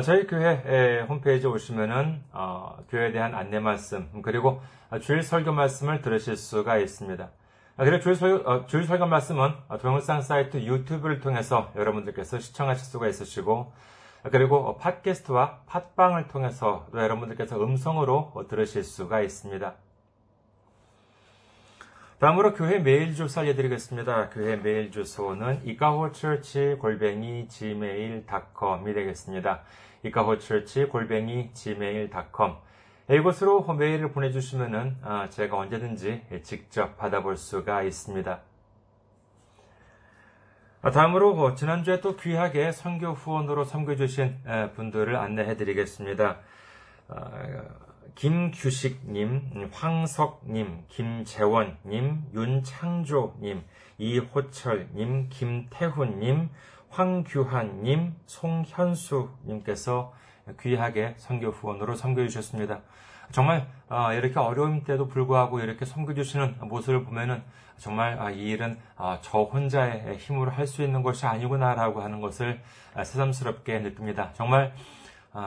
저희 교회 홈페이지에 오시면은 어, 교회에 대한 안내 말씀 그리고 주일 설교 말씀을 들으실 수가 있습니다. 그리고 주일 설교, 어, 주일 설교 말씀은 동영상 사이트 유튜브를 통해서 여러분들께서 시청하실 수가 있으시고 그리고 팟캐스트와 팟빵을 통해서 또 여러분들께서 음성으로 들으실 수가 있습니다. 다음으로 교회 메일 주소 알려드리겠습니다. 교회 메일 주소는 이카호처치 골뱅이 gmail.com이 되겠습니다. 이카호처치 골뱅이 gmail.com 이곳으로 메일을 보내주시면은 제가 언제든지 직접 받아볼 수가 있습니다. 다음으로 지난주에 또 귀하게 선교 후원으로 섬겨주신 분들을 안내해드리겠습니다. 김규식님, 황석님, 김재원님, 윤창조님, 이호철님, 김태훈님, 황규환님, 송현수님께서 귀하게 선교 후원으로 섬겨 주셨습니다. 정말 이렇게 어려움 때도 불구하고 이렇게 섬겨주시는 모습을 보면은 정말 이 일은 저 혼자의 힘으로 할 수 있는 것이 아니구나라고 하는 것을 새삼스럽게 느낍니다. 정말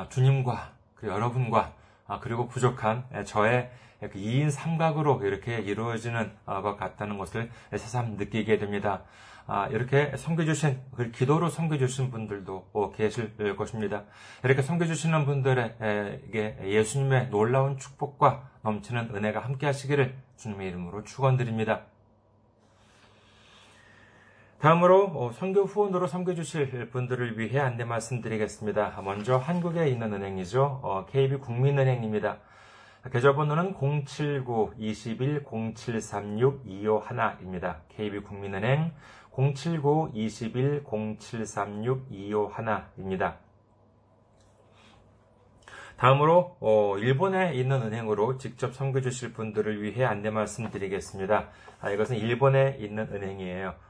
주님과 여러분과 그리고 부족한 저의 2인 삼각으로 이렇게 이루어지는 것 같다는 것을 새삼 느끼게 됩니다. 이렇게 섬겨주신, 기도로 섬겨주신 분들도 계실 것입니다. 이렇게 섬겨주시는 분들에게 예수님의 놀라운 축복과 넘치는 은혜가 함께 하시기를 주님의 이름으로 축원드립니다. 다음으로 선교 후원으로 섬겨주실 분들을 위해 안내 말씀드리겠습니다. 먼저 한국에 있는 은행이죠. KB 국민은행입니다. 계좌번호는 079-21-0736-251입니다. KB 국민은행 079-21-0736-251입니다. 다음으로 일본에 있는 은행으로 직접 섬겨주실 분들을 위해 안내 말씀드리겠습니다. 이것은 일본에 있는 은행이에요.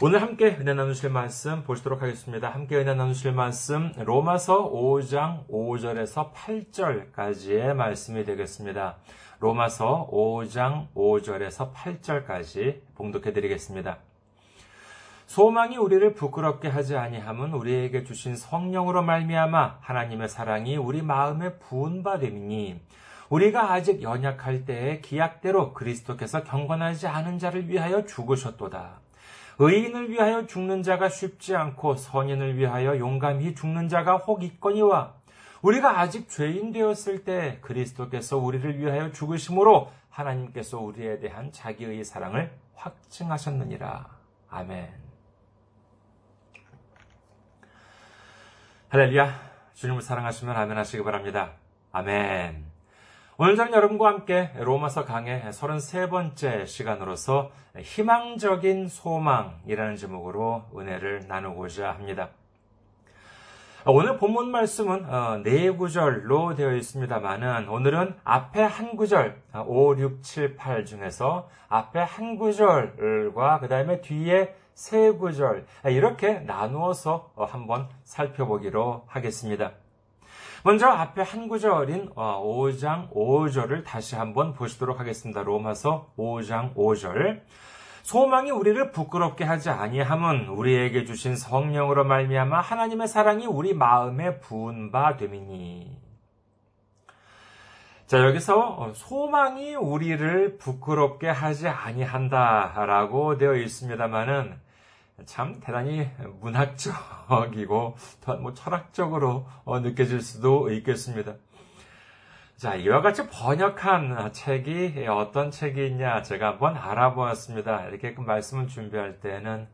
오늘 함께 은혜 나누실 말씀 보시도록 하겠습니다. 함께 은혜 나누실 말씀 로마서 5장 5절에서 8절까지의 말씀이 되겠습니다. 로마서 5장 5절에서 8절까지 봉독해 드리겠습니다. 소망이 우리를 부끄럽게 하지 아니함은 우리에게 주신 성령으로 말미암아 하나님의 사랑이 우리 마음에 부은 바 됨이니 우리가 아직 연약할 때에 기약대로 그리스도께서 경건하지 않은 자를 위하여 죽으셨도다. 의인을 위하여 죽는 자가 쉽지 않고 선인을 위하여 용감히 죽는 자가 혹 있거니와 우리가 아직 죄인 되었을 때 그리스도께서 우리를 위하여 죽으심으로 하나님께서 우리에 대한 자기의 사랑을 확증하셨느니라. 아멘. 할렐루야. 주님을 사랑하시면 아멘 하시기 바랍니다. 아멘. 오늘 저는 여러분과 함께 로마서 강의 33번째 시간으로서 희망적인 소망이라는 제목으로 은혜를 나누고자 합니다. 오늘 본문 말씀은 네 구절로 되어 있습니다만은 오늘은 앞에 한 구절 5, 6, 7, 8 중에서 앞에 한 구절과 그 다음에 뒤에 세 구절 이렇게 나누어서 한번 살펴보기로 하겠습니다. 먼저 앞에 한 구절인 5장 5절을 다시 한번 보시도록 하겠습니다. 로마서 5장 5절. 소망이 우리를 부끄럽게 하지 아니함은 우리에게 주신 성령으로 말미암아 하나님의 사랑이 우리 마음에 부은 바 됨이니. 자, 여기서 소망이 우리를 부끄럽게 하지 아니한다라고 되어 있습니다만은 참 대단히 문학적이고 뭐 철학적으로 느껴질 수도 있겠습니다. 자, 이와 같이 번역한 책이 어떤 책이 있냐 제가 한번 알아보았습니다. 이렇게 그 말씀을 준비할 때는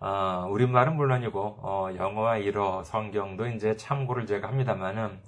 어, 우리말은 물론이고 어, 영어와 일어 성경도 이제 참고를 제가 합니다만은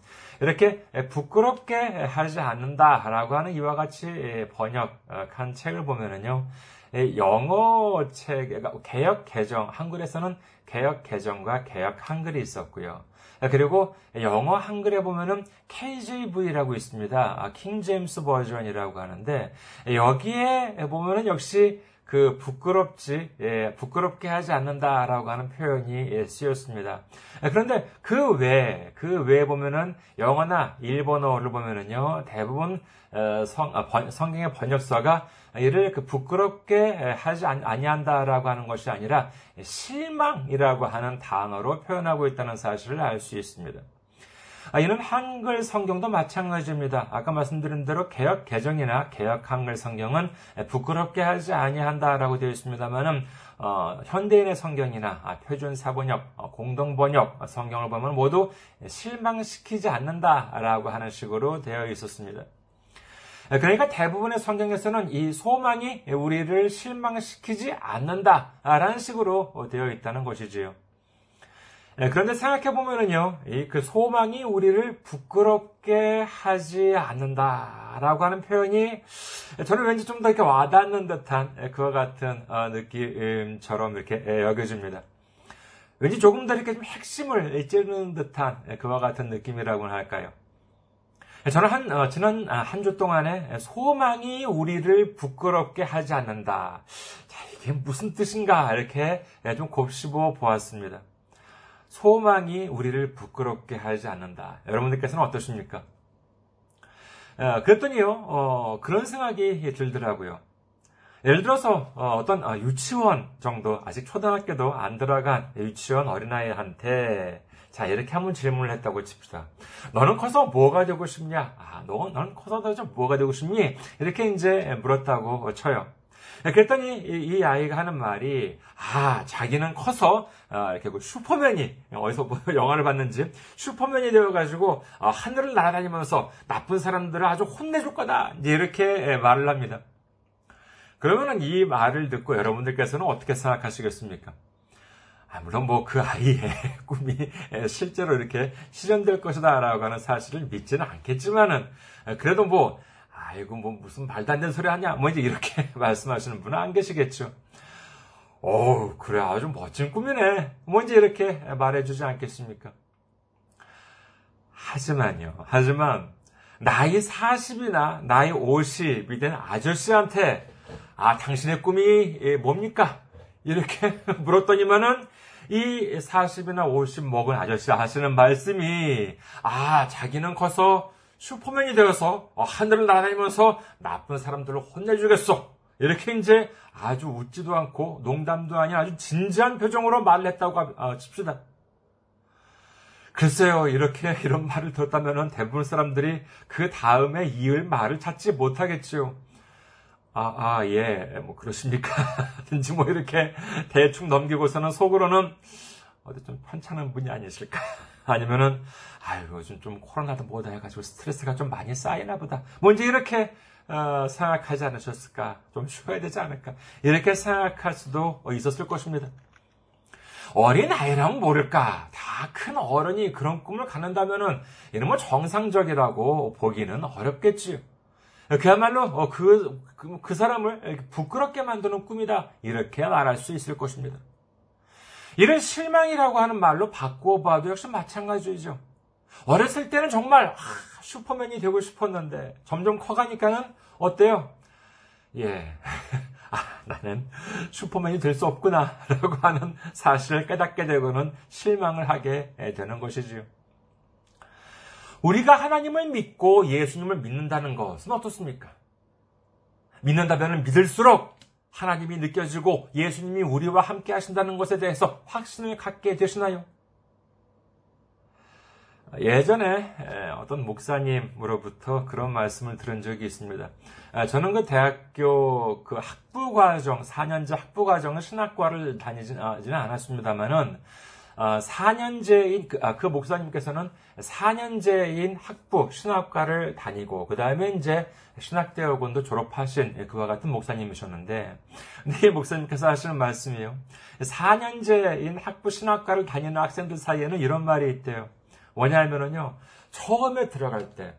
이렇게 부끄럽게 하지 않는다라고 하는 이와 같이 번역한 책을 보면은요. 영어 책, 그러니까 개혁 개정, 한글에서는 개혁 개정과 개혁 한글이 있었고요. 그리고 영어 한글에 보면은 KJV라고 있습니다. 킹 제임스 버전이라고 하는데 여기에 보면은 역시 그 부끄럽지, 예, 부끄럽게 하지 않는다라고 하는 표현이 예, 쓰였습니다. 그런데 그 외, 그 외에 보면은 영어나 일본어를 보면은요, 대부분 어, 성, 아, 성경의 번역서가 이를 그 부끄럽게 하지 아니한다라고 하는 것이 아니라 실망이라고 하는 단어로 표현하고 있다는 사실을 알 수 있습니다. 아, 이는 한글 성경도 마찬가지입니다. 아까 말씀드린 대로 개혁 개정이나 개혁 한글 성경은 부끄럽게 하지 아니한다라고 되어 있습니다만은 어, 현대인의 성경이나 아, 표준 사번역, 어, 공동 번역 성경을 보면 모두 실망시키지 않는다라고 하는 식으로 되어 있었습니다. 그러니까 대부분의 성경에서는 이 소망이 우리를 실망시키지 않는다라는 식으로 되어 있다는 것이지요. 네, 그런데 생각해 보면은요, 그 소망이 우리를 부끄럽게 하지 않는다라고 하는 표현이 저는 왠지 좀 더 이렇게 와닿는 듯한 그와 같은 어, 느낌처럼 이렇게 여겨집니다. 왠지 조금 더 이렇게 좀 핵심을 찌르는 듯한 그와 같은 느낌이라고는 할까요? 저는 한, 어, 지난 아, 한주 동안에 소망이 우리를 부끄럽게 하지 않는다. 자, 이게 무슨 뜻인가? 이렇게 좀 곱씹어 보았습니다. 소망이 우리를 부끄럽게 하지 않는다. 여러분들께서는 어떠십니까? 어, 그랬더니요, 어, 그런 생각이 들더라고요. 예를 들어서 어, 떤 아, 유치원 정도 아직 초등학교도 안 들어간 유치원 어린아이한테 자, 이렇게 한번 질문을 했다고 칩시다. 너는 커서 뭐가 되고 싶냐? 아, 너, 너는 커서 좀 뭐가 되고 싶니? 이렇게 이제 물었다고 쳐요. 그랬더니 이, 아이가 하는 말이 아 자기는 커서 아, 이렇게 그 슈퍼맨이 어디서 뭐 영화를 봤는지 슈퍼맨이 되어가지고 아, 하늘을 날아다니면서 나쁜 사람들을 아주 혼내줄 거다 이렇게 말을 합니다. 그러면은 이 말을 듣고 여러분들께서는 어떻게 생각하시겠습니까? 아, 물론 뭐 그 아이의 꿈이 실제로 이렇게 실현될 것이다라고 하는 사실을 믿지는 않겠지만은 그래도 뭐 아이고 뭐 무슨 말도 안 되는 소리 하냐 뭐 이제 이렇게 말씀하시는 분은 안 계시겠죠. 오 그래 아주 멋진 꿈이네. 뭐 이제 이렇게 말해주지 않겠습니까? 하지만요. 하지만 나이 40이나 나이 50이 된 아저씨한테 아 당신의 꿈이 뭡니까? 이렇게 물었더니만은 이 40이나 50 먹은 아저씨 하시는 말씀이, 아, 자기는 커서 슈퍼맨이 되어서 하늘을 날아다니면서 나쁜 사람들을 혼내주겠어. 이렇게 이제 아주 웃지도 않고 농담도 아닌 아주 진지한 표정으로 말을 했다고 어, 칩시다. 글쎄요, 이렇게 이런 말을 들었다면 대부분 사람들이 그 다음에 이을 말을 찾지 못하겠지요. 아, 아, 예, 뭐, 그렇습니까? 든지 뭐, 이렇게 대충 넘기고서는 속으로는 어디 좀 편찮은 분이 아니실까? 아니면은, 아유, 요즘 좀 코로나도 뭐다 해가지고 스트레스가 좀 많이 쌓이나 보다. 뭔지 이렇게, 어, 생각하지 않으셨을까? 좀 쉬어야 되지 않을까? 이렇게 생각할 수도 있었을 것입니다. 어린 아이라면 모를까? 다 큰 어른이 그런 꿈을 갖는다면은, 이런 뭐 정상적이라고 보기는 어렵겠지요. 그야말로 어, 그, 그, 그 사람을 부끄럽게 만드는 꿈이다. 이렇게 말할 수 있을 것입니다. 이런 실망이라고 하는 말로 바꾸어 봐도 역시 마찬가지죠. 어렸을 때는 정말 아, 슈퍼맨이 되고 싶었는데 점점 커가니까는 어때요? 예, 아, 나는 슈퍼맨이 될 수 없구나 라고 하는 사실을 깨닫게 되고는 실망을 하게 되는 것이지요. 우리가 하나님을 믿고 예수님을 믿는다는 것은 어떻습니까? 믿는다면 믿을수록 하나님이 느껴지고 예수님이 우리와 함께 하신다는 것에 대해서 확신을 갖게 되시나요? 예전에 어떤 목사님으로부터 그런 말씀을 들은 적이 있습니다. 저는 그 대학교 그 학부 과정, 4년제 학부 과정은 신학과를 다니지는 않았습니다만은 4년제인 그, 아, 그 목사님께서는 4년제인 학부 신학과를 다니고 그 다음에 이제 신학대학원도 졸업하신 그와 같은 목사님이셨는데 네 목사님께서 하시는 말씀이에요. 4년제인 학부 신학과를 다니는 학생들 사이에는 이런 말이 있대요. 뭐냐면은요. 처음에 들어갈 때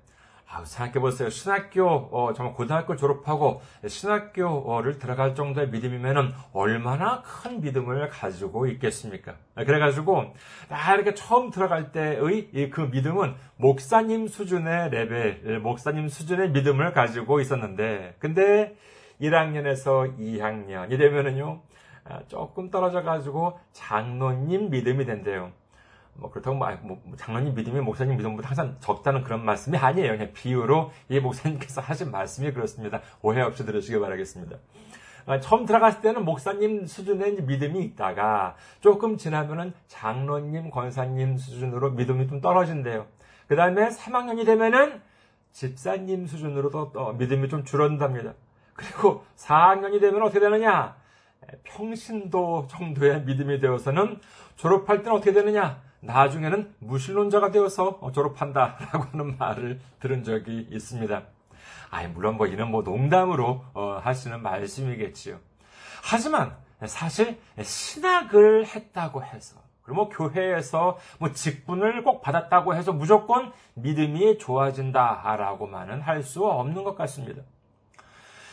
아, 생각해보세요. 신학교, 어, 정말 고등학교 졸업하고 신학교를 들어갈 정도의 믿음이면은 얼마나 큰 믿음을 가지고 있겠습니까? 그래가지고, 아, 이렇게 처음 들어갈 때의 그 믿음은 목사님 수준의 레벨, 목사님 수준의 믿음을 가지고 있었는데, 근데 1학년에서 2학년이 되면은요, 아, 조금 떨어져가지고 장로님 믿음이 된대요. 뭐 그렇다고 뭐, 뭐, 뭐 장로님 믿음이 목사님 믿음보다 항상 적다는 그런 말씀이 아니에요. 그냥 비유로 이 목사님께서 하신 말씀이 그렇습니다. 오해 없이 들으시길 바라겠습니다. 아, 처음 들어갔을 때는 목사님 수준의 믿음이 있다가 조금 지나면은 장로님, 권사님 수준으로 믿음이 좀 떨어진대요. 그 다음에 3학년이 되면은 집사님 수준으로도 믿음이 좀 줄어든답니다. 그리고 4학년이 되면 어떻게 되느냐? 평신도 정도의 믿음이 되어서는 졸업할 때는 어떻게 되느냐? 나중에는 무신론자가 되어서 졸업한다라고 하는 말을 들은 적이 있습니다. 아니, 물론 뭐 이는 뭐 농담으로 어, 하시는 말씀이겠지요. 하지만 사실 신학을 했다고 해서 그리고 뭐 교회에서 뭐 직분을 꼭 받았다고 해서 무조건 믿음이 좋아진다라고만은 할 수 없는 것 같습니다.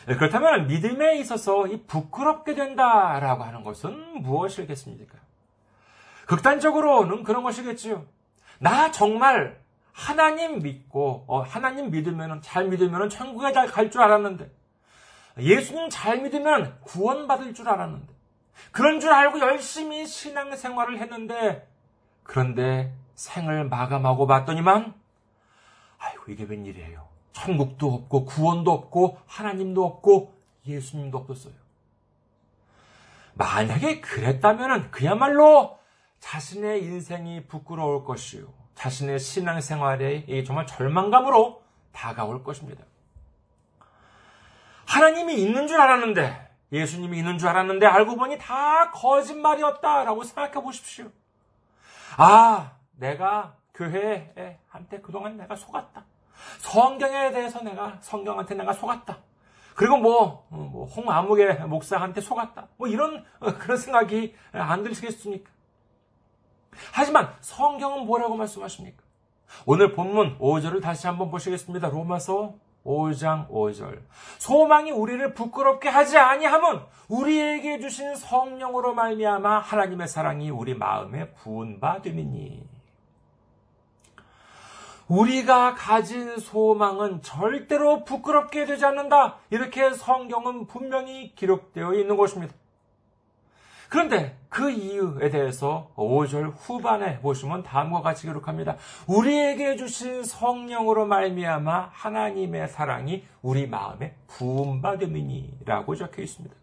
그렇다면 믿음에 있어서 이 부끄럽게 된다라고 하는 것은 무엇이겠습니까? 극단적으로는 그런 것이겠지요. 나 정말 하나님 믿고 어, 하나님 믿으면 잘 믿으면 천국에 잘 갈 줄 알았는데 예수님 잘 믿으면 구원받을 줄 알았는데 그런 줄 알고 열심히 신앙생활을 했는데 그런데 생을 마감하고 봤더니만 아이고 이게 웬일이에요. 천국도 없고 구원도 없고 하나님도 없고 예수님도 없었어요. 만약에 그랬다면 그야말로 자신의 인생이 부끄러울 것이요. 자신의 신앙생활에 정말 절망감으로 다가올 것입니다. 하나님이 있는 줄 알았는데, 예수님이 있는 줄 알았는데, 알고 보니 다 거짓말이었다라고 생각해 보십시오. 아, 내가 교회한테 그동안 내가 속았다. 성경에 대해서 내가, 성경한테 내가 속았다. 그리고 뭐, 뭐 홍아무개 목사한테 속았다. 뭐 이런, 그런 생각이 안 들으시겠습니까? 하지만 성경은 뭐라고 말씀하십니까? 오늘 본문 5절을 다시 한번 보시겠습니다. 로마서 5장 5절. 소망이 우리를 부끄럽게 하지 아니함은 우리에게 주신 성령으로 말미암아 하나님의 사랑이 우리 마음에 부은 바 됨이니. 우리가 가진 소망은 절대로 부끄럽게 되지 않는다. 이렇게 성경은 분명히 기록되어 있는 것입니다. 그런데 그 이유에 대해서 5절 후반에 보시면 다음과 같이 기록합니다. 우리에게 주신 성령으로 말미암아 하나님의 사랑이 우리 마음에 부음받음이니라고 적혀 있습니다.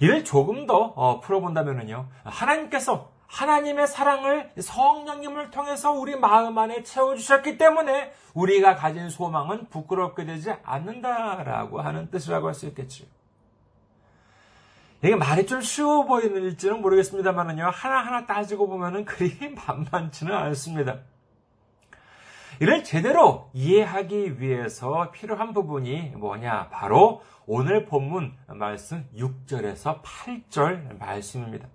이를 조금 더 어, 풀어본다면요. 하나님께서 하나님의 사랑을 성령님을 통해서 우리 마음 안에 채워주셨기 때문에 우리가 가진 소망은 부끄럽게 되지 않는다라고 하는 뜻이라고 할 수 있겠지요. 이게 말이 좀 쉬워 보이는지는 모르겠습니다만은요, 하나하나 따지고 보면은 그리 만만치는 않습니다. 이를 제대로 이해하기 위해서 필요한 부분이 뭐냐? 바로 오늘 본문 말씀 6절에서 8절 말씀입니다.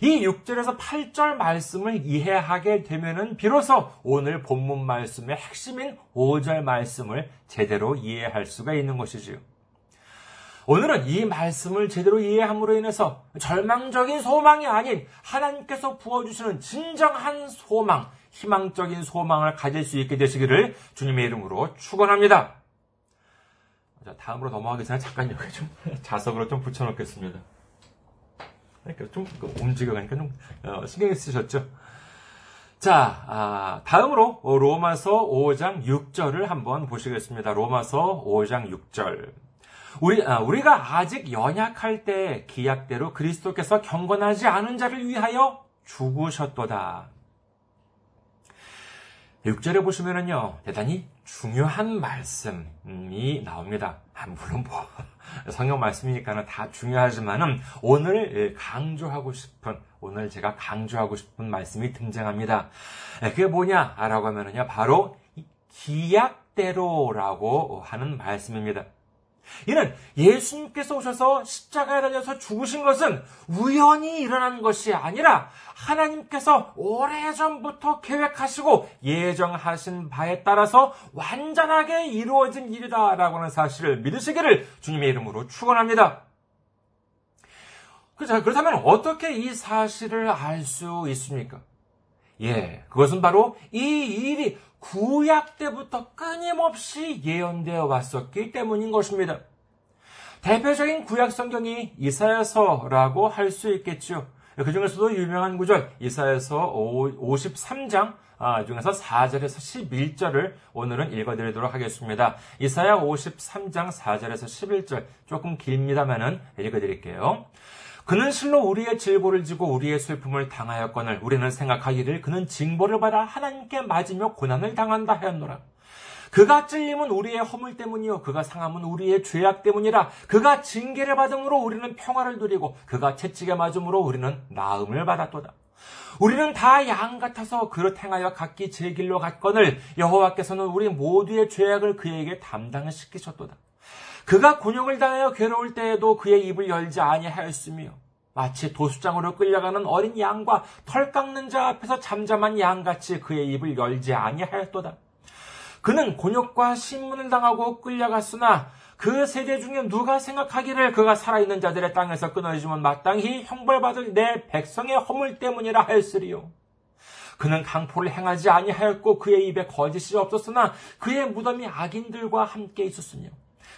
이 6절에서 8절 말씀을 이해하게 되면은 비로소 오늘 본문 말씀의 핵심인 5절 말씀을 제대로 이해할 수가 있는 것이지요. 오늘은 이 말씀을 제대로 이해함으로 인해서 절망적인 소망이 아닌 하나님께서 부어주시는 진정한 소망, 희망적인 소망을 가질 수 있게 되시기를 주님의 이름으로 축원합니다. 자, 다음으로 넘어가기 전에 잠깐 여기 좀 자석으로 좀 붙여놓겠습니다. 그러니까 좀그 움직여가니까 좀 어, 신경 쓰셨죠? 자, 아, 다음으로 로마서 5장 6절을 한번 보시겠습니다. 로마서 5장 6절. 우리, 아, 우리가 아직 연약할 때 기약대로 그리스도께서 경건하지 않은 자를 위하여 죽으셨도다. 6절에 보시면은요, 대단히 중요한 말씀이 나옵니다. 아, 물론 뭐, 성경 말씀이니까는 다 중요하지만은 오늘 강조하고 싶은 오늘 제가 강조하고 싶은 말씀이 등장합니다. 그게 뭐냐라고 하면은요, 바로 기약대로라고 하는 말씀입니다. 이는 예수님께서 오셔서 십자가에 달려서 죽으신 것은 우연히 일어난 것이 아니라 하나님께서 오래전부터 계획하시고 예정하신 바에 따라서 완전하게 이루어진 일이다라고 하는 사실을 믿으시기를 주님의 이름으로 축원합니다. 그렇다면 어떻게 이 사실을 알 수 있습니까? 예, 그것은 바로 이 일이 구약 때부터 끊임없이 예언되어 왔었기 때문인 것입니다. 대표적인 구약 성경이 이사야서라고 할 수 있겠죠. 그 중에서도 유명한 구절 이사야서 53장 아, 중에서 4절에서 11절을 오늘은 읽어드리도록 하겠습니다. 이사야 53장 4절에서 11절 조금 길입니다만은 읽어드릴게요. 그는 실로 우리의 질고를 지고 우리의 슬픔을 당하였거늘 우리는 생각하기를 그는 징벌을 받아 하나님께 맞으며 고난을 당한다 하였노라. 그가 찔림은 우리의 허물 때문이요 그가 상함은 우리의 죄악 때문이라 그가 징계를 받음으로 우리는 평화를 누리고 그가 채찍에 맞음으로 우리는 나음을 받았도다. 우리는 다 양 같아서 그릇 행하여 각기 제 길로 갔거늘 여호와께서는 우리 모두의 죄악을 그에게 담당을 시키셨도다. 그가 곤욕을 당하여 괴로울 때에도 그의 입을 열지 아니하였으며 마치 도수장으로 끌려가는 어린 양과 털 깎는 자 앞에서 잠잠한 양같이 그의 입을 열지 아니하였도다. 그는 곤욕과 신문을 당하고 끌려갔으나 그 세대 중에 누가 생각하기를 그가 살아있는 자들의 땅에서 끊어지면 마땅히 형벌받을 내 백성의 허물 때문이라 하였으리요. 그는 강포를 행하지 아니하였고 그의 입에 거짓이 없었으나 그의 무덤이 악인들과 함께 있었으며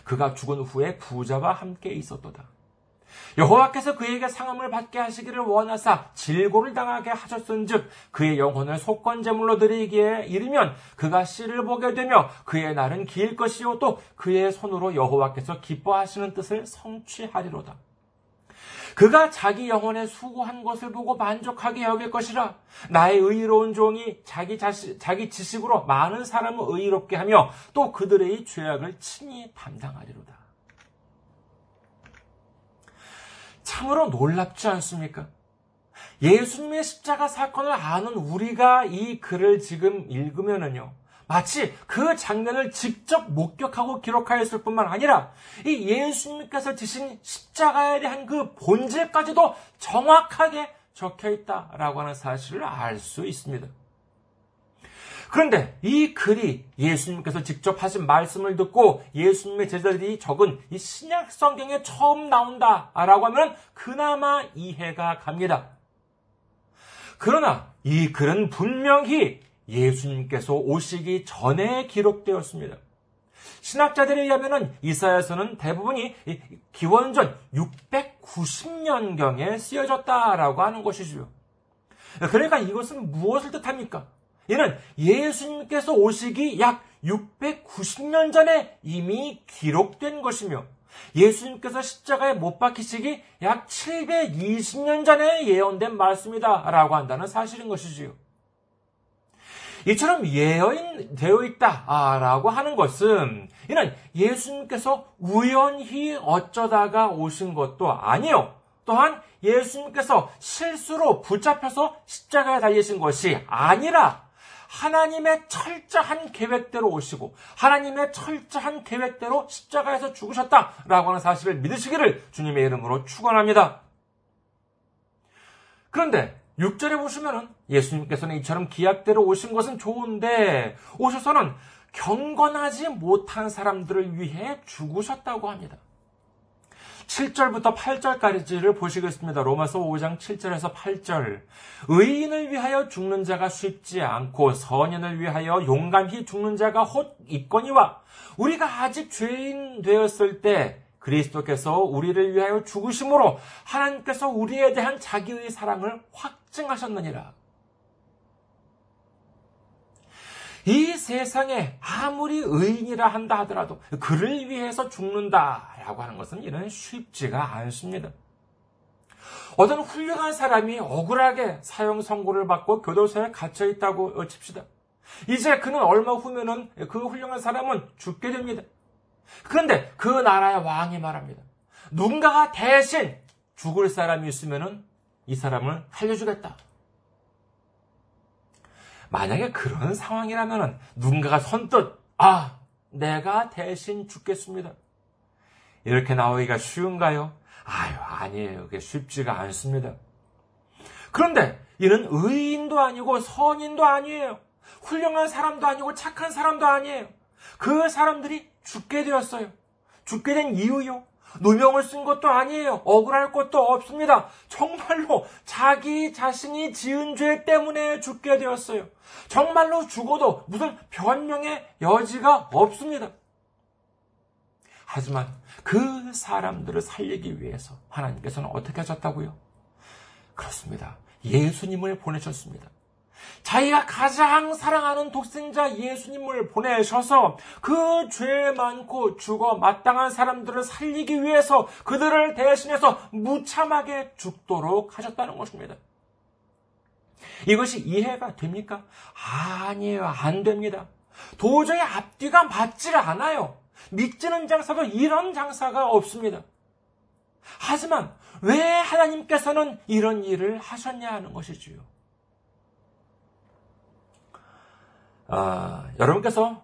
그가 죽은 후에 부자와 함께 있었도다. 여호와께서 그에게 상함을 받게 하시기를 원하사 질고를 당하게 하셨은즉 그의 영혼을 속건 제물로 드리기에 이르면 그가 씨를 보게 되며 그의 날은 길 것이요 또 그의 손으로 여호와께서 기뻐하시는 뜻을 성취하리로다. 그가 자기 영혼에 수고한 것을 보고 만족하게 여길 것이라. 나의 의로운 종이 자기 자시, 자기 지식으로 많은 사람을 의롭게 하며 또 그들의 죄악을 친히 담당하리로다. 참으로 놀랍지 않습니까? 예수님의 십자가 사건을 아는 우리가 이 글을 지금 읽으면은요. 마치 그 장면을 직접 목격하고 기록하였을 뿐만 아니라 이 예수님께서 지신 십자가에 대한 그 본질까지도 정확하게 적혀 있다라고 하는 사실을 알 수 있습니다. 그런데 이 글이 예수님께서 직접 하신 말씀을 듣고 예수님의 제자들이 적은 이 신약 성경에 처음 나온다라고 하면 그나마 이해가 갑니다. 그러나 이 글은 분명히 예수님께서 오시기 전에 기록되었습니다. 신학자들에 의하면 이사야서는 대부분이 기원전 690년경에 쓰여졌다라고 하는 것이죠. 그러니까 이것은 무엇을 뜻합니까? 이는 예수님께서 오시기 약 690년 전에 이미 기록된 것이며 예수님께서 십자가에 못 박히시기 약 720년 전에 예언된 말씀이다 라고 한다는 사실인 것이지요. 이처럼 예언되어 있다라고 하는 것은 이는 예수님께서 우연히 어쩌다가 오신 것도 아니요. 또한 예수님께서 실수로 붙잡혀서 십자가에 달리신 것이 아니라 하나님의 철저한 계획대로 오시고 하나님의 철저한 계획대로 십자가에서 죽으셨다라고 하는 사실을 믿으시기를 주님의 이름으로 축원합니다. 그런데 6절에 보시면은 예수님께서는 이처럼 기약대로 오신 것은 좋은데 오셔서는 경건하지 못한 사람들을 위해 죽으셨다고 합니다. 7절부터 8절까지를 보시겠습니다. 로마서 5장 7절에서 8절. 의인을 위하여 죽는 자가 쉽지 않고 선인을 위하여 용감히 죽는 자가 곧 있거니와 우리가 아직 죄인 되었을 때 그리스도께서 우리를 위하여 죽으심으로 하나님께서 우리에 대한 자기의 사랑을 확증하셨느니라. 이 세상에 아무리 의인이라 한다 하더라도 그를 위해서 죽는다라고 하는 것은 이런 쉽지가 않습니다. 어떤 훌륭한 사람이 억울하게 사형 선고를 받고 교도소에 갇혀 있다고 칩시다. 이제 그는 얼마 후면은 그 훌륭한 사람은 죽게 됩니다. 그런데 그 나라의 왕이 말합니다. 누군가가 대신 죽을 사람이 있으면은 이 사람을 살려주겠다. 만약에 그런 상황이라면 누군가가 선뜻, 아, 내가 대신 죽겠습니다. 이렇게 나오기가 쉬운가요? 아유, 아니에요. 그게 쉽지가 않습니다. 그런데 이는 의인도 아니고 선인도 아니에요. 훌륭한 사람도 아니고 착한 사람도 아니에요. 그 사람들이 죽게 되었어요. 죽게 된 이유요. 누명을 쓴 것도 아니에요. 억울할 것도 없습니다. 정말로 자기 자신이 지은 죄 때문에 죽게 되었어요. 정말로 죽어도 무슨 변명의 여지가 없습니다. 하지만 그 사람들을 살리기 위해서 하나님께서는 어떻게 하셨다고요? 그렇습니다. 예수님을 보내셨습니다. 자기가 가장 사랑하는 독생자 예수님을 보내셔서 그 죄 많고 죽어 마땅한 사람들을 살리기 위해서 그들을 대신해서 무참하게 죽도록 하셨다는 것입니다. 이것이 이해가 됩니까? 아니에요. 안 됩니다. 도저히 앞뒤가 맞지를 않아요. 믿지는 장사도 이런 장사가 없습니다. 하지만 왜 하나님께서는 이런 일을 하셨냐 하는 것이지요. 아, 여러분께서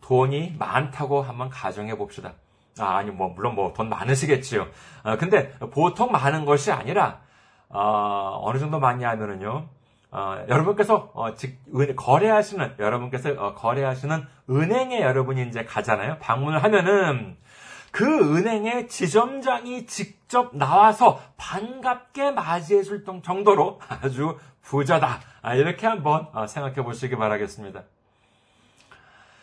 돈이 많다고 한번 가정해 봅시다. 아, 아니, 뭐, 물론 뭐, 돈 많으시겠지요. 아, 근데 보통 많은 것이 아니라, 어, 어느 정도 많냐면은요, 어, 여러분께서 어, 즉, 은, 거래하시는 여러분께서 어, 거래하시는 은행에 여러분이 이제 가잖아요. 방문을 하면은 그 은행의 지점장이 직접 나와서 반갑게 맞이해 줄 정도로 아주 부자다. 아, 이렇게 한번 어, 생각해 보시기 바라겠습니다.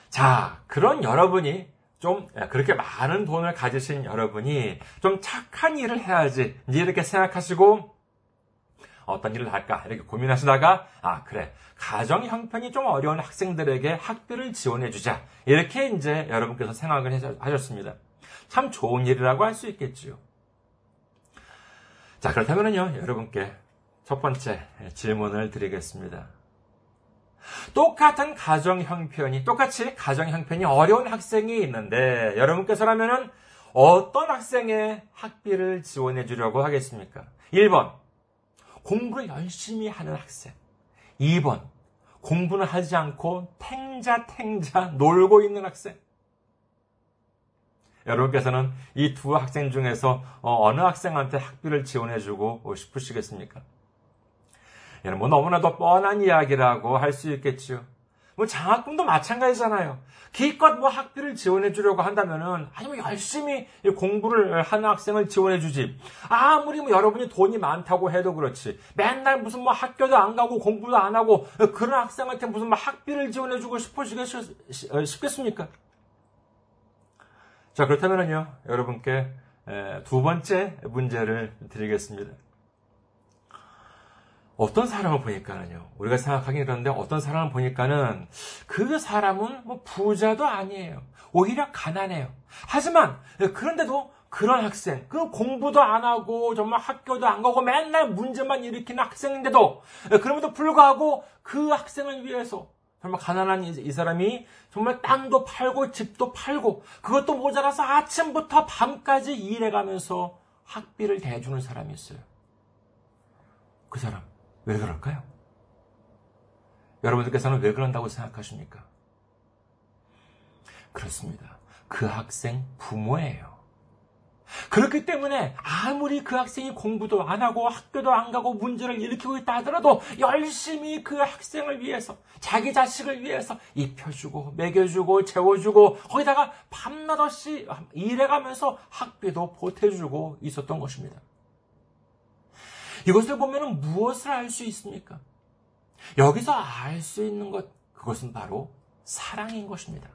자, 그런 여러분이 좀 그렇게 많은 돈을 가지신 여러분이 좀 착한 일을 해야지 이렇게 생각하시고 어떤 일을 할까 이렇게 고민하시다가 아 그래 가정 형편이 좀 어려운 학생들에게 학비를 지원해 주자 이렇게 이제 여러분께서 생각을 하셨습니다. 참 좋은 일이라고 할 수 있겠지요. 자 그렇다면요 여러분께 첫 번째 질문을 드리겠습니다. 똑같은 가정 형편이 똑같이 가정 형편이 어려운 학생이 있는데 여러분께서라면은 어떤 학생의 학비를 지원해 주려고 하겠습니까? 1번 공부를 열심히 하는 학생. 2번, 공부는 하지 않고 탱자탱자 놀고 있는 학생. 여러분께서는 이 두 학생 중에서 어, 어느 학생한테 학비를 지원해주고 싶으시겠습니까? 이는 뭐 너무나도 뻔한 이야기라고 할 수 있겠지요. 뭐 장학금도 마찬가지잖아요. 기껏 뭐 학비를 지원해 주려고 한다면은 아니 면뭐 열심히 공부를 하는 학생을 지원해 주지. 아무리 뭐 여러분이 돈이 많다고 해도 그렇지. 맨날 무슨 뭐 학교도 안 가고 공부도 안 하고 그런 학생한테 무슨 뭐 학비를 지원해 주고 싶으시겠습니까? 자 그렇다면요 여러분께 두 번째 문제를 드리겠습니다. 어떤 사람을 보니까는요, 우리가 생각하기는 그런데 어떤 사람을 보니까는 그 사람은 뭐 부자도 아니에요. 오히려 가난해요. 하지만, 그런데도 그런 학생, 그 공부도 안 하고, 정말 학교도 안 가고, 맨날 문제만 일으키는 학생인데도, 그럼에도 불구하고 그 학생을 위해서, 정말 가난한 이 사람이 정말 땅도 팔고, 집도 팔고, 그것도 모자라서 아침부터 밤까지 일해가면서 학비를 대주는 사람이 있어요. 그 사람. 왜 그럴까요? 여러분들께서는 왜 그런다고 생각하십니까? 그렇습니다. 그 학생 부모예요. 그렇기 때문에 아무리 그 학생이 공부도 안 하고 학교도 안 가고 문제를 일으키고 있다 하더라도 열심히 그 학생을 위해서 자기 자식을 위해서 입혀주고 먹여주고 재워주고 거기다가 밤낮 없이 일해가면서 학비도 보태주고 있었던 것입니다. 이것을 보면 무엇을 알 수 있습니까? 여기서 알 수 있는 것, 그것은 바로 사랑인 것입니다.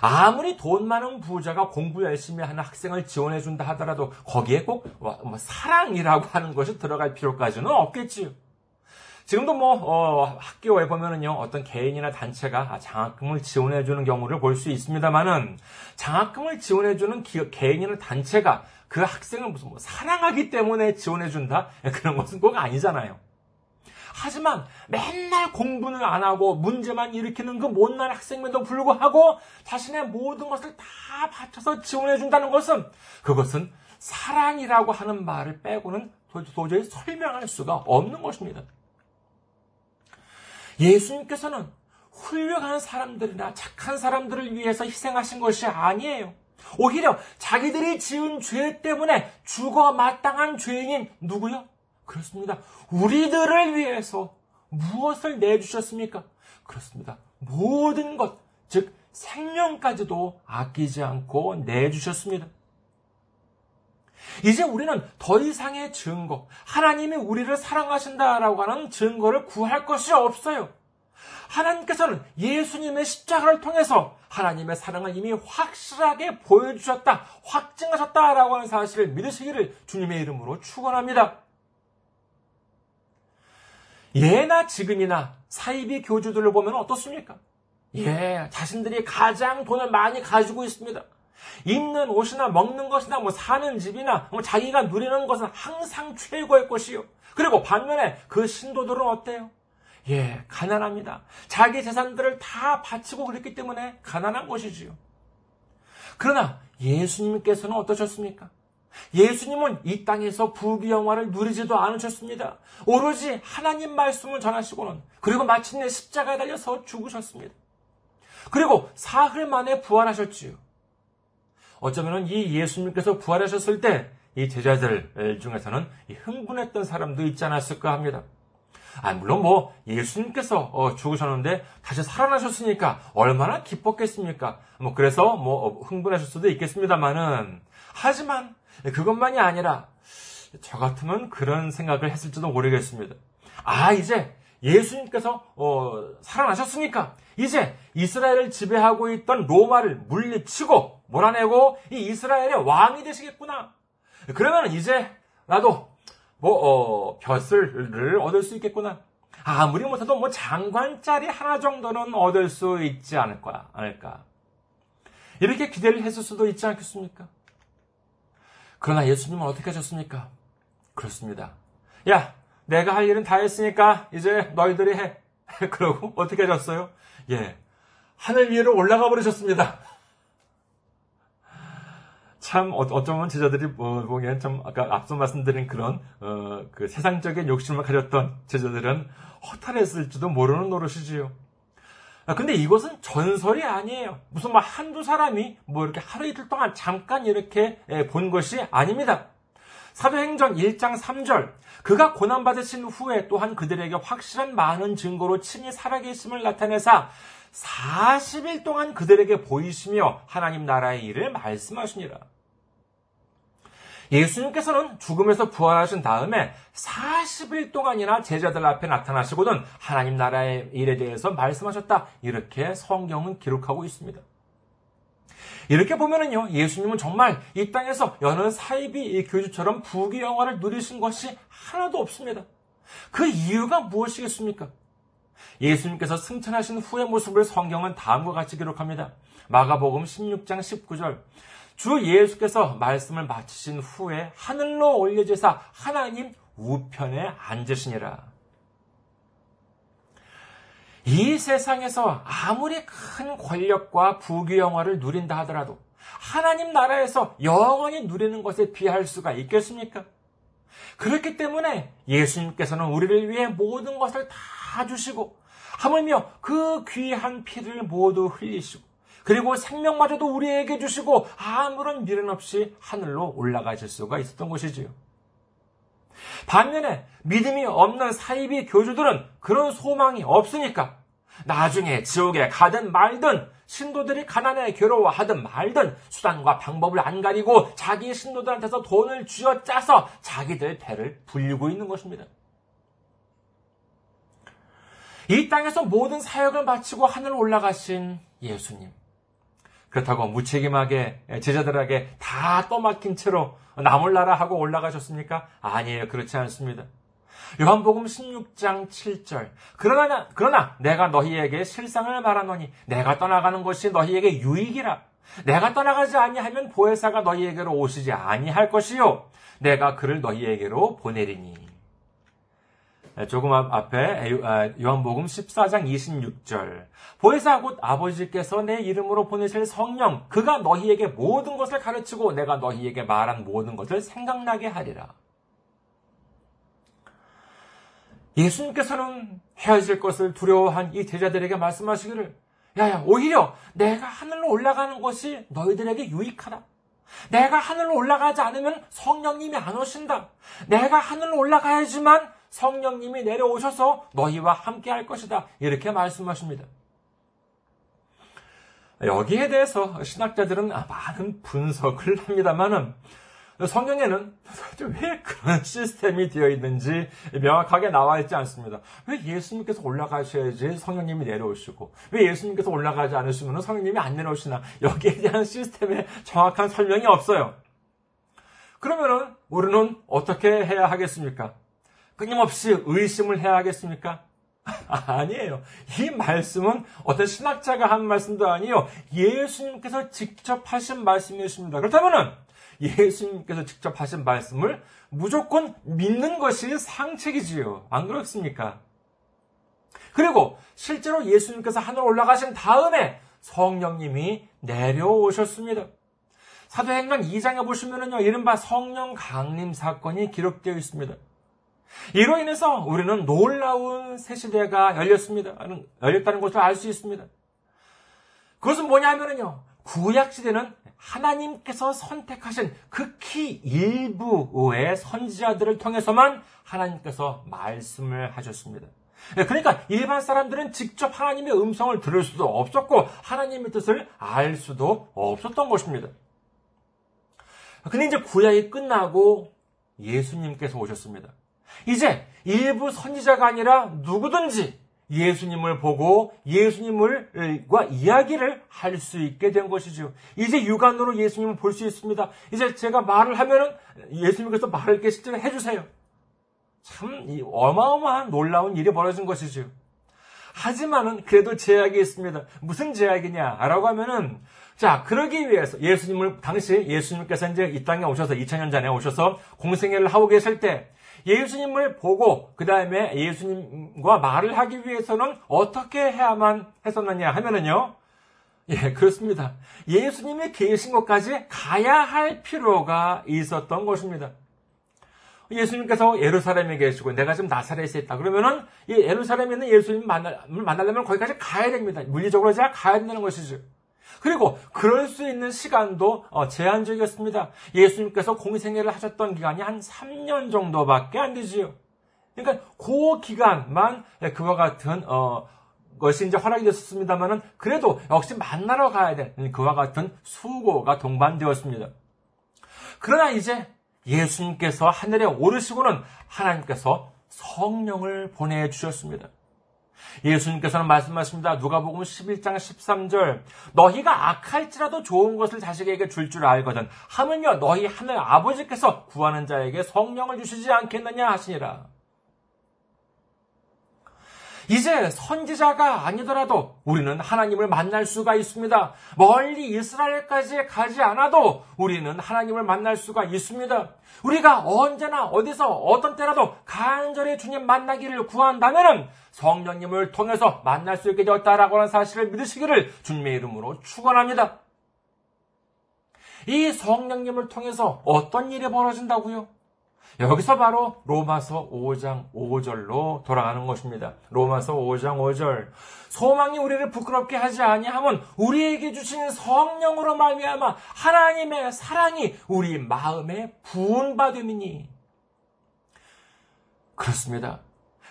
아무리 돈 많은 부자가 공부 열심히 하는 학생을 지원해 준다 하더라도 거기에 꼭 뭐, 뭐 사랑이라고 하는 것이 들어갈 필요까지는 없겠지요. 지금도 뭐 어, 학교에 보면은요 어떤 개인이나 단체가 장학금을 지원해 주는 경우를 볼 수 있습니다만은 장학금을 지원해 주는 개인이나 단체가 그 학생을 무슨 뭐 사랑하기 때문에 지원해 준다 그런 것은 꼭 아니잖아요. 하지만 맨날 공부는 안 하고 문제만 일으키는 그 못난 학생임에도 불구하고 자신의 모든 것을 다 바쳐서 지원해 준다는 것은 그것은 사랑이라고 하는 말을 빼고는 도저히 설명할 수가 없는 것입니다. 예수님께서는 훌륭한 사람들이나 착한 사람들을 위해서 희생하신 것이 아니에요. 오히려 자기들이 지은 죄 때문에 죽어 마땅한 죄인인 누구요? 그렇습니다. 우리들을 위해서 무엇을 내주셨습니까? 그렇습니다. 모든 것, 즉 생명까지도 아끼지 않고 내주셨습니다. 이제 우리는 더 이상의 증거, 하나님이 우리를 사랑하신다라고 하는 증거를 구할 것이 없어요. 하나님께서는 예수님의 십자가를 통해서 하나님의 사랑을 이미 확실하게 보여주셨다, 확증하셨다라고 하는 사실을 믿으시기를 주님의 이름으로 축원합니다. 예나 지금이나 사이비 교주들을 보면 어떻습니까? 예, 자신들이 가장 돈을 많이 가지고 있습니다. 입는 옷이나 먹는 것이나 뭐 사는 집이나 뭐 자기가 누리는 것은 항상 최고의 것이요. 그리고 반면에 그 신도들은 어때요? 예, 가난합니다. 자기 재산들을 다 바치고 그랬기 때문에 가난한 것이지요. 그러나 예수님께서는 어떠셨습니까? 예수님은 이 땅에서 부귀영화를 누리지도 않으셨습니다. 오로지 하나님 말씀을 전하시고는 그리고 마침내 십자가에 달려서 죽으셨습니다. 그리고 사흘 만에 부활하셨지요. 어쩌면 이 예수님께서 부활하셨을 때 이 제자들 중에서는 흥분했던 사람도 있지 않았을까 합니다. 아, 물론 뭐 예수님께서 어, 죽으셨는데 다시 살아나셨으니까 얼마나 기뻤겠습니까? 뭐 그래서 뭐 흥분하실 수도 있겠습니다만은 하지만 그것만이 아니라 저 같으면 그런 생각을 했을지도 모르겠습니다. 아 이제 예수님께서 어, 살아나셨으니까 이제 이스라엘을 지배하고 있던 로마를 물리치고 몰아내고 이 이스라엘의 왕이 되시겠구나. 그러면 이제 나도 뭐, 어, 벼슬을 얻을 수 있겠구나. 아무리 못해도 뭐 장관짜리 하나 정도는 얻을 수 있지 않을 거야, 않을까. 이렇게 기대를 했을 수도 있지 않겠습니까? 그러나 예수님은 어떻게 하셨습니까? 그렇습니다. 야, 내가 할 일은 다 했으니까 이제 너희들이 해. 그러고 어떻게 하셨어요? 예. 하늘 위로 올라가 버리셨습니다. 참 어, 어쩌면 제자들이 뭐, 보기엔 좀 아까 앞서 말씀드린 그런 어, 그 세상적인 욕심을 가졌던 제자들은 허탈했을지도 모르는 노릇이지요. 아, 근데 이것은 전설이 아니에요. 무슨 뭐 한두 사람이 뭐 이렇게 하루 이틀 동안 잠깐 이렇게 예, 본 것이 아닙니다. 사도행전 1장 3절 그가 고난받으신 후에 또한 그들에게 확실한 많은 증거로 친히 살아계심을 나타내사 40일 동안 그들에게 보이시며 하나님 나라의 일을 말씀하시니라. 예수님께서는 죽음에서 부활하신 다음에 40일 동안이나 제자들 앞에 나타나시고는 하나님 나라의 일에 대해서 말씀하셨다. 이렇게 성경은 기록하고 있습니다. 이렇게 보면은요, 예수님은 정말 이 땅에서 여느 사이비 교주처럼 부귀 영화를 누리신 것이 하나도 없습니다. 그 이유가 무엇이겠습니까? 예수님께서 승천하신 후의 모습을 성경은 다음과 같이 기록합니다. 마가복음 16장 19절. 주 예수께서 말씀을 마치신 후에 하늘로 올려지사 하나님 우편에 앉으시니라. 이 세상에서 아무리 큰 권력과 부귀영화를 누린다 하더라도 하나님 나라에서 영원히 누리는 것에 비할 수가 있겠습니까? 그렇기 때문에 예수님께서는 우리를 위해 모든 것을 다 주시고 하물며 그 귀한 피를 모두 흘리시고 그리고 생명마저도 우리에게 주시고 아무런 미련 없이 하늘로 올라가실 수가 있었던 것이지요. 반면에 믿음이 없는 사이비 교주들은 그런 소망이 없으니까 나중에 지옥에 가든 말든 신도들이 가난에 괴로워하든 말든 수단과 방법을 안 가리고 자기 신도들한테서 돈을 쥐어 짜서 자기들 배를 불리고 있는 것입니다. 이 땅에서 모든 사역을 마치고 하늘 올라가신 예수님. 그렇다고 무책임하게 제자들에게 다 떠맡긴 채로 나몰라라 하고 올라가셨습니까? 아니에요. 그렇지 않습니다. 요한복음 16장 7절. 그러나, 그러나 내가 너희에게 실상을 말하노니 내가 떠나가는 것이 너희에게 유익이라. 내가 떠나가지 아니하면 보혜사가 너희에게로 오시지 아니할 것이요. 내가 그를 너희에게로 보내리니. 조금 앞에 아, 요한복음 14장 26절. 보혜사 곧 아버지께서 내 이름으로 보내실 성령 그가 너희에게 모든 것을 가르치고 내가 너희에게 말한 모든 것을 생각나게 하리라. 예수님께서는 헤어질 것을 두려워한 이 제자들에게 말씀하시기를 야야 오히려 내가 하늘로 올라가는 것이 너희들에게 유익하다. 내가 하늘로 올라가지 않으면 성령님이 안 오신다. 내가 하늘로 올라가야지만 성령님이 내려오셔서 너희와 함께 할 것이다. 이렇게 말씀하십니다. 여기에 대해서 신학자들은 많은 분석을 합니다만은 성경에는 왜 그런 시스템이 되어 있는지 명확하게 나와 있지 않습니다. 왜 예수님께서 올라가셔야지 성령님이 내려오시고, 왜 예수님께서 올라가지 않으시면 성령님이 안 내려오시나, 여기에 대한 시스템의 정확한 설명이 없어요. 그러면은, 우리는 어떻게 해야 하겠습니까? 끊임없이 의심을 해야 하겠습니까? 아니에요. 이 말씀은 어떤 신학자가 한 말씀도 아니에요. 예수님께서 직접 하신 말씀이십니다. 그렇다면은, 예수님께서 직접 하신 말씀을 무조건 믿는 것이 상책이지요. 안 그렇습니까? 그리고 실제로 예수님께서 하늘 올라가신 다음에 성령님이 내려오셨습니다. 사도행전 2장에 보시면은요, 이른바 성령 강림 사건이 기록되어 있습니다. 이로 인해서 우리는 놀라운 새 시대가 열렸습니다. 열렸다는 것을 알 수 있습니다. 그것은 뭐냐면요, 구약 시대는 하나님께서 선택하신 극히 일부의 선지자들을 통해서만 하나님께서 말씀을 하셨습니다. 그러니까 일반 사람들은 직접 하나님의 음성을 들을 수도 없었고 하나님의 뜻을 알 수도 없었던 것입니다. 근데 이제 구약이 끝나고 예수님께서 오셨습니다. 이제 일부 선지자가 아니라 누구든지 예수님을 보고 예수님을과 이야기를 할 수 있게 된 것이죠. 이제 육안으로 예수님을 볼 수 있습니다. 이제 제가 말을 하면은 예수님께서 말을 실제로 해주세요. 참 어마어마한 놀라운 일이 벌어진 것이죠. 하지만은 그래도 제약이 있습니다. 무슨 제약이냐라고 하면은 자 그러기 위해서 예수님을 당시 예수님께서 이제 이 땅에 오셔서 2000년 전에 오셔서 공생애를 하고 계실 때 예수님을 보고 그 다음에 예수님과 말을 하기 위해서는 어떻게 해야만 했었느냐 하면은요. 예, 그렇습니다. 예수님이 계신 곳까지 가야 할 필요가 있었던 것입니다. 예수님께서 예루살렘에 계시고 내가 지금 나사렛에 있다. 그러면은 이 예루살렘에 있는 예수님 만나, 만나려면 거기까지 가야 됩니다. 물리적으로 제가 가야 된다는 것이죠. 그리고 그럴 수 있는 시간도 어, 제한적이었습니다. 예수님께서 공생애를 하셨던 기간이 한 3년 정도밖에 안 되지요. 그러니까 그 기간만 그와 같은 어, 것이 이제 허락이 됐었습니다만은 그래도 역시 만나러 가야 될 그와 같은 수고가 동반되었습니다. 그러나 이제 예수님께서 하늘에 오르시고는 하나님께서 성령을 보내주셨습니다. 예수님께서는 말씀하십니다. 누가복음 11장 13절 너희가 악할지라도 좋은 것을 자식에게 줄줄 줄 알거든 하물며 너희 하늘 아버지께서 구하는 자에게 성령을 주시지 않겠느냐 하시니라. 이제 선지자가 아니더라도 우리는 하나님을 만날 수가 있습니다. 멀리 이스라엘까지 가지 않아도 우리는 하나님을 만날 수가 있습니다. 우리가 언제나 어디서 어떤 때라도 간절히 주님 만나기를 구한다면 성령님을 통해서 만날 수 있게 되었다라고 하는 사실을 믿으시기를 주님의 이름으로 축원합니다. 이 성령님을 통해서 어떤 일이 벌어진다고요? 여기서 바로 로마서 5장 5절로 돌아가는 것입니다. 로마서 5장 5절. 소망이 우리를 부끄럽게 하지 아니하면 우리에게 주신 성령으로 말미암아 하나님의 사랑이 우리 마음에 부은받음이니. 그렇습니다.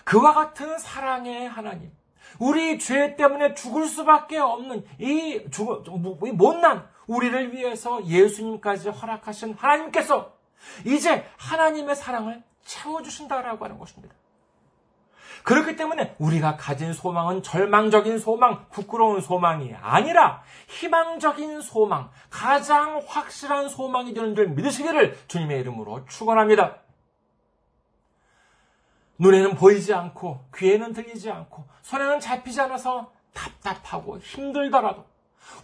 그와 같은 사랑의 하나님. 우리 죄 때문에 죽을 수밖에 없는 이, 죽, 이 못난 우리를 위해서 예수님까지 허락하신 하나님께서 이제 하나님의 사랑을 채워주신다라고 하는 것입니다. 그렇기 때문에 우리가 가진 소망은 절망적인 소망, 부끄러운 소망이 아니라 희망적인 소망, 가장 확실한 소망이 되는 줄 믿으시기를 주님의 이름으로 축원합니다. 눈에는 보이지 않고 귀에는 들리지 않고 손에는 잡히지 않아서 답답하고 힘들더라도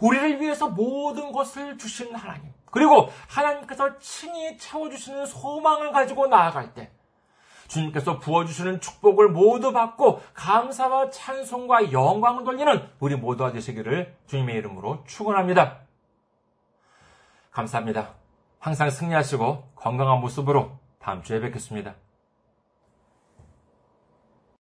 우리를 위해서 모든 것을 주신 하나님 그리고 하나님께서 친히 채워주시는 소망을 가지고 나아갈 때 주님께서 부어주시는 축복을 모두 받고 감사와 찬송과 영광을 돌리는 우리 모두가 되시기를 주님의 이름으로 축원합니다. 감사합니다. 항상 승리하시고 건강한 모습으로 다음 주에 뵙겠습니다.